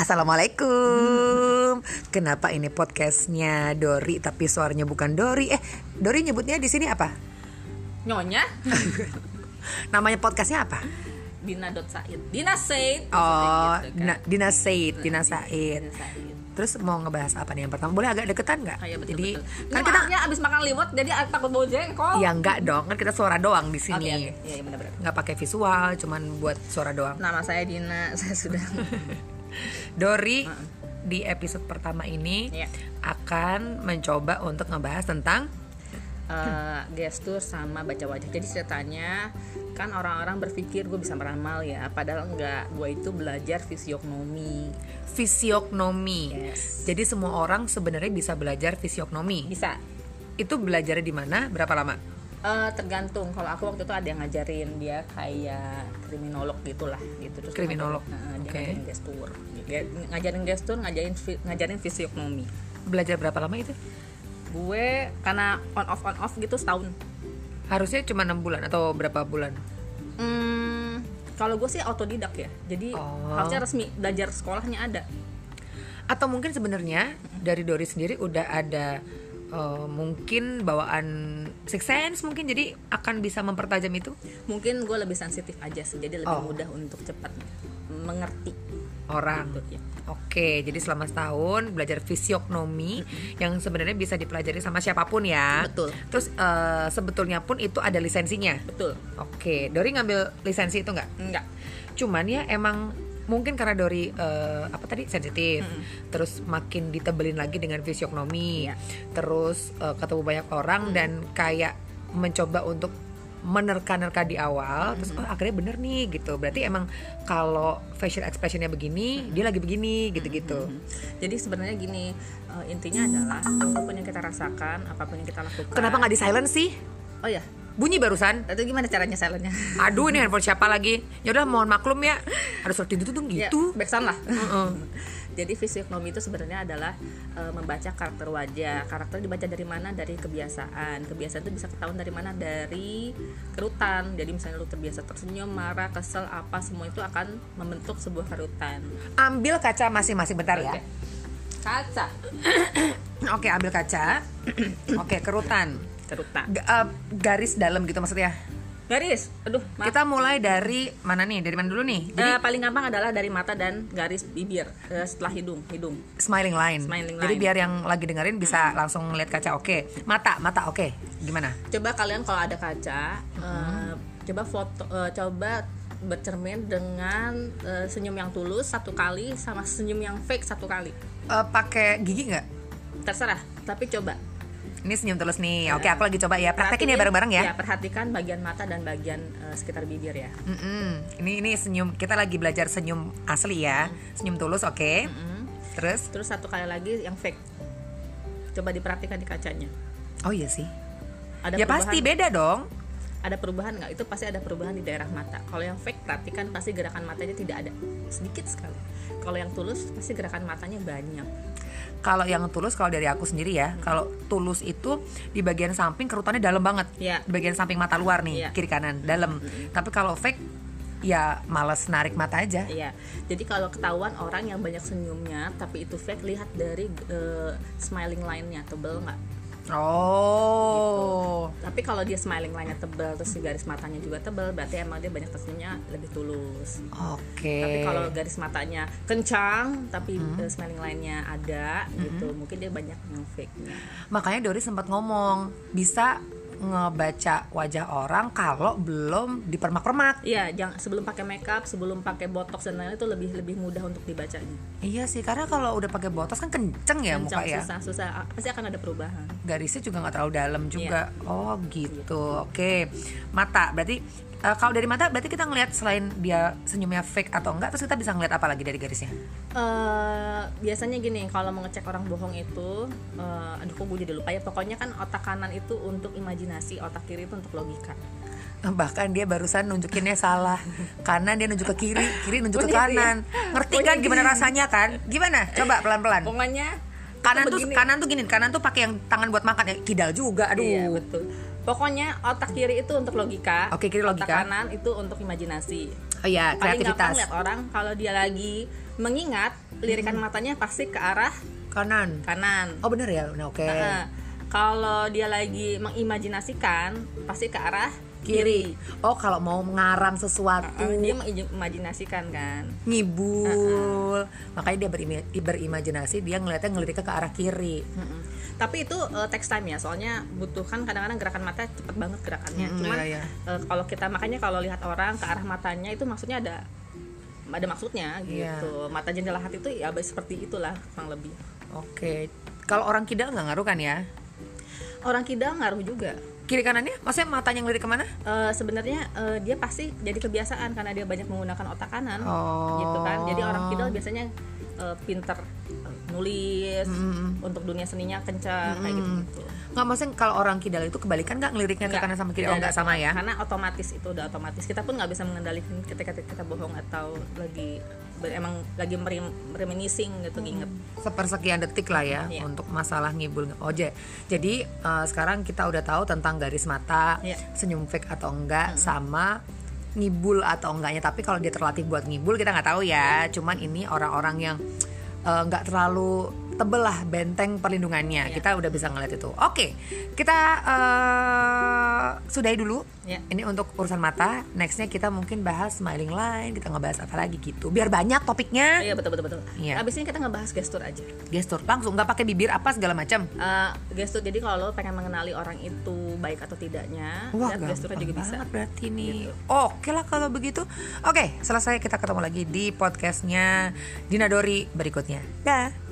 Assalamualaikum. Kenapa ini podcastnya Dori tapi suaranya bukan Dori? Eh, Dori nyebutnya di sini apa? Nyonya Namanya podcastnya apa? Dina Dot Said Dina Said Oh, gitu kan. Dina, Said, Dina Said. Dina Said Terus mau ngebahas apa nih yang pertama? Boleh agak deketan nggak? Ah, iya, betul, Jadi betul. kan Ini kita maafnya abis makan liwet jadi aku takut bau jengkol ya enggak dong, kan kita suara doang di sini. Iya iya benar-benar Nggak pakai visual, cuman buat suara doang. Nama saya Dina Saya sudah Dori di episode pertama ini Iya. akan mencoba untuk ngebahas tentang eh, gestur sama baca wajah Jadi ceritanya kan orang-orang berpikir gue bisa meramal ya Padahal enggak Gue itu belajar fisiognomi fisiognomi. Yes Jadi semua orang sebenarnya bisa belajar fisiognomi. Bisa Itu belajarnya di mana? Berapa lama? Eh, tergantung kalau aku waktu itu ada yang ngajarin dia kayak kriminolog gitulah gitu terus Kriminolog, ngajarin, eh, dia oke. ngajarin gestur ngajarin gestur ngajarin ngajarin fisiognomi Belajar berapa lama itu? gue karena on off on off gitu setahun Harusnya cuma enam bulan atau berapa bulan? hmm, kalau gue sih autodidak ya jadi Oh. harusnya resmi belajar sekolahnya ada Atau mungkin sebenarnya dari Dori sendiri udah ada eh, mungkin bawaan six sense mungkin jadi akan bisa mempertajam itu mungkin gue lebih sensitif aja sih jadi lebih Oh. mudah untuk cepat mengerti orang. gitu ya Oke, jadi selama setahun belajar fisiognomi yang sebenarnya bisa dipelajari sama siapa pun ya. Betul. Terus eh, sebetulnya pun itu ada lisensinya. betul Oke, Dori ngambil lisensi itu nggak? enggak Cuman ya emang mungkin karena Dori eh, apa tadi sensitif, terus makin ditebelin lagi dengan fisiognomi, Iya. terus eh, ketemu banyak orang dan kayak mencoba untuk menerka-nerka di awal, terus oh akhirnya bener nih gitu. Berarti emang kalau facial expressionnya begini, dia lagi begini gitu-gitu. jadi sebenarnya gini eh, intinya adalah apa pun yang kita rasakan apa pun yang kita lakukan Kenapa nggak di silent sih? oh ya Bunyi barusan. itu gimana caranya silentnya Aduh ini handphone siapa lagi? Ya udah mohon maklum ya. Harus seperti itu tuh Ya, gitu. backsound lah. Heeh. Jadi fisiognomi itu sebenarnya adalah e, membaca karakter wajah. Karakter dibaca dari mana? Dari kebiasaan. Kebiasaan itu bisa ketahuan dari mana? Dari kerutan. Jadi misalnya lu terbiasa tersenyum, marah, kesel, apa semua itu akan membentuk sebuah kerutan. Ambil kaca masing-masing bentar ya. Oke. Kaca Oke, ambil kaca. Oke, kerutan. kerutan. G- eh, garis dalam gitu maksudnya. Garis. Aduh, maaf. Kita mulai dari mana nih? Dari mana dulu nih? Jadi Eh, paling gampang adalah dari mata dan garis bibir eh, setelah hidung, hidung. smiling line. Smiling Jadi line. biar yang lagi dengerin bisa langsung lihat kaca. Oke. Mata, mata oke. Gimana? coba kalian kalau ada kaca eh, coba foto eh, coba bercermin dengan eh, senyum yang tulus satu kali sama senyum yang fake satu kali Eh, pakai gigi nggak? terserah tapi coba Ini senyum tulus nih. Oke, aku lagi coba ya. Praktekin ya bareng-bareng ya. perhatikan bagian mata dan bagian eh, sekitar bibir ya Mm-mm. Ini ini senyum. Kita lagi belajar senyum asli ya. Senyum tulus, oke. Mm. Terus? terus satu kali lagi yang fake coba diperhatikan di kacanya Oh iya sih. ada ya pasti beda dong. ada perubahan nggak itu pasti ada perubahan di daerah mata kalau yang fake perhatikan pasti gerakan matanya tidak ada sedikit sekali kalau yang tulus pasti gerakan matanya banyak Kalau yang tulus kalau dari aku sendiri ya, kalau tulus itu di bagian samping kerutannya dalam banget. Iya. Di bagian samping mata luar nih, Iya. kiri kanan, dalam. Tapi kalau fake ya males narik mata aja. Iya, jadi kalau ketahuan orang yang banyak senyumnya tapi itu fake, lihat dari eh, smiling line-nya tebel nggak? Oh. Tapi kalau dia smiling line-nya tebel terus garis matanya juga tebel, berarti emang dia banyak tersenyumnya lebih tulus. Oke. Tapi kalau garis matanya kencang tapi eh, smiling line-nya ada gitu, mungkin dia banyak yang fake-nya. Makanya Dori sempat ngomong, bisa ngebaca wajah orang kalau belum dipermak-permak. Iya, jangan sebelum pakai makeup, sebelum pakai botox dan lain-lain itu lebih lebih mudah untuk dibacanya. Iya sih, karena kalau udah pakai botox kan kenceng ya muka Kencang, ya. susah, susah, pasti akan ada perubahan. Garisnya juga nggak terlalu dalam juga. Iya. Oh gitu. Oke. Mata. Berarti eh, kalau dari mata berarti kita ngelihat selain dia senyumnya fake atau enggak, terus kita bisa ngelihat apa lagi dari garisnya? Eh, biasanya gini kalau mau ngecek orang bohong itu eh, aduh kok gue jadi lupa ya pokoknya kan otak kanan itu untuk imajinasi otak kiri itu untuk logika Bahkan dia barusan nunjukinnya salah. Kanan dia nunjuk ke kiri, kiri nunjuk ke dia. kanan. Ngerti kan gimana rasanya kan? Gimana? Coba pelan-pelan. pokoknya Kanan tuh begini. kanan tuh gini, kanan tuh pakai yang tangan buat makan ya. Kidal juga. Aduh. iya betul pokoknya otak kiri itu untuk logika. Oke, kiri otak logika. kanan itu untuk imajinasi. Oh iya, paling kreativitas. lihat orang kalau dia lagi mengingat lirikan matanya pasti ke arah kanan. kanan. Oh bener ya? Nah, oke. Heeh. Kalau dia lagi mengimajinasikan pasti ke arah kiri. oh kalau mau ngarang sesuatu. Heeh, dia mengimajinasikan kan. Ngibul. Makanya dia berimi- berimajinasi dia ngeliatnya ngelitiknya ke arah kiri. Mm-mm. Tapi itu uh, text time ya, soalnya butuhkan kadang-kadang gerakan mata cepet banget gerakannya. Mm, Cuman iya, iya. uh, kalau kita makanya kalau lihat orang ke arah matanya itu maksudnya ada ada maksudnya gitu. Mata jendela hati itu ya seperti itulah kurang lebih. oke. Kalau orang kidal nggak ngaruh kan ya Orang kidal ngaruh juga. kiri kanannya maksudnya matanya ngelirik ke mana Uh, sebenarnya uh, dia pasti jadi kebiasaan karena dia banyak menggunakan otak kanan Oh. gitu kan. Jadi orang kidal biasanya uh, pinter uh, nulis untuk dunia seninya kencang kayak gitu gitu. nggak maksudnya kalau orang kidal itu kebalikan nggak ngeliriknya ke kanan sama kiri oh nggak sama ya karena otomatis itu udah otomatis kita pun nggak bisa mengendalikan ketika kita bohong atau lagi emang lagi reminiscing gitu nginget sepersekian detik lah ya Iya. untuk masalah ngibul. Oh ja- jadi eh, sekarang kita udah tahu tentang garis mata Iya. senyum fake atau enggak sama ngibul atau enggaknya. Tapi kalau dia terlatih buat ngibul kita nggak tahu ya. Cuman ini orang-orang yang eh, nggak terlalu tebel lah benteng perlindungannya Iya. kita udah bisa ngeliat itu oke kita eh, sudahi dulu Iya. ini untuk urusan mata nextnya kita mungkin bahas smiling line kita ngebahas apa lagi gitu biar banyak topiknya iya betul betul betul Iya. abis ini kita ngebahas gestur aja gestur langsung nggak pakai bibir apa segala macam Eh, gestur jadi kalau lo pengen mengenali orang itu baik atau tidaknya Wah, lihat gesturnya juga bisa banget berarti nih. Gitu. Oke lah kalau begitu. Oke, selesai kita ketemu lagi di podcastnya Dinadori berikutnya. Dah.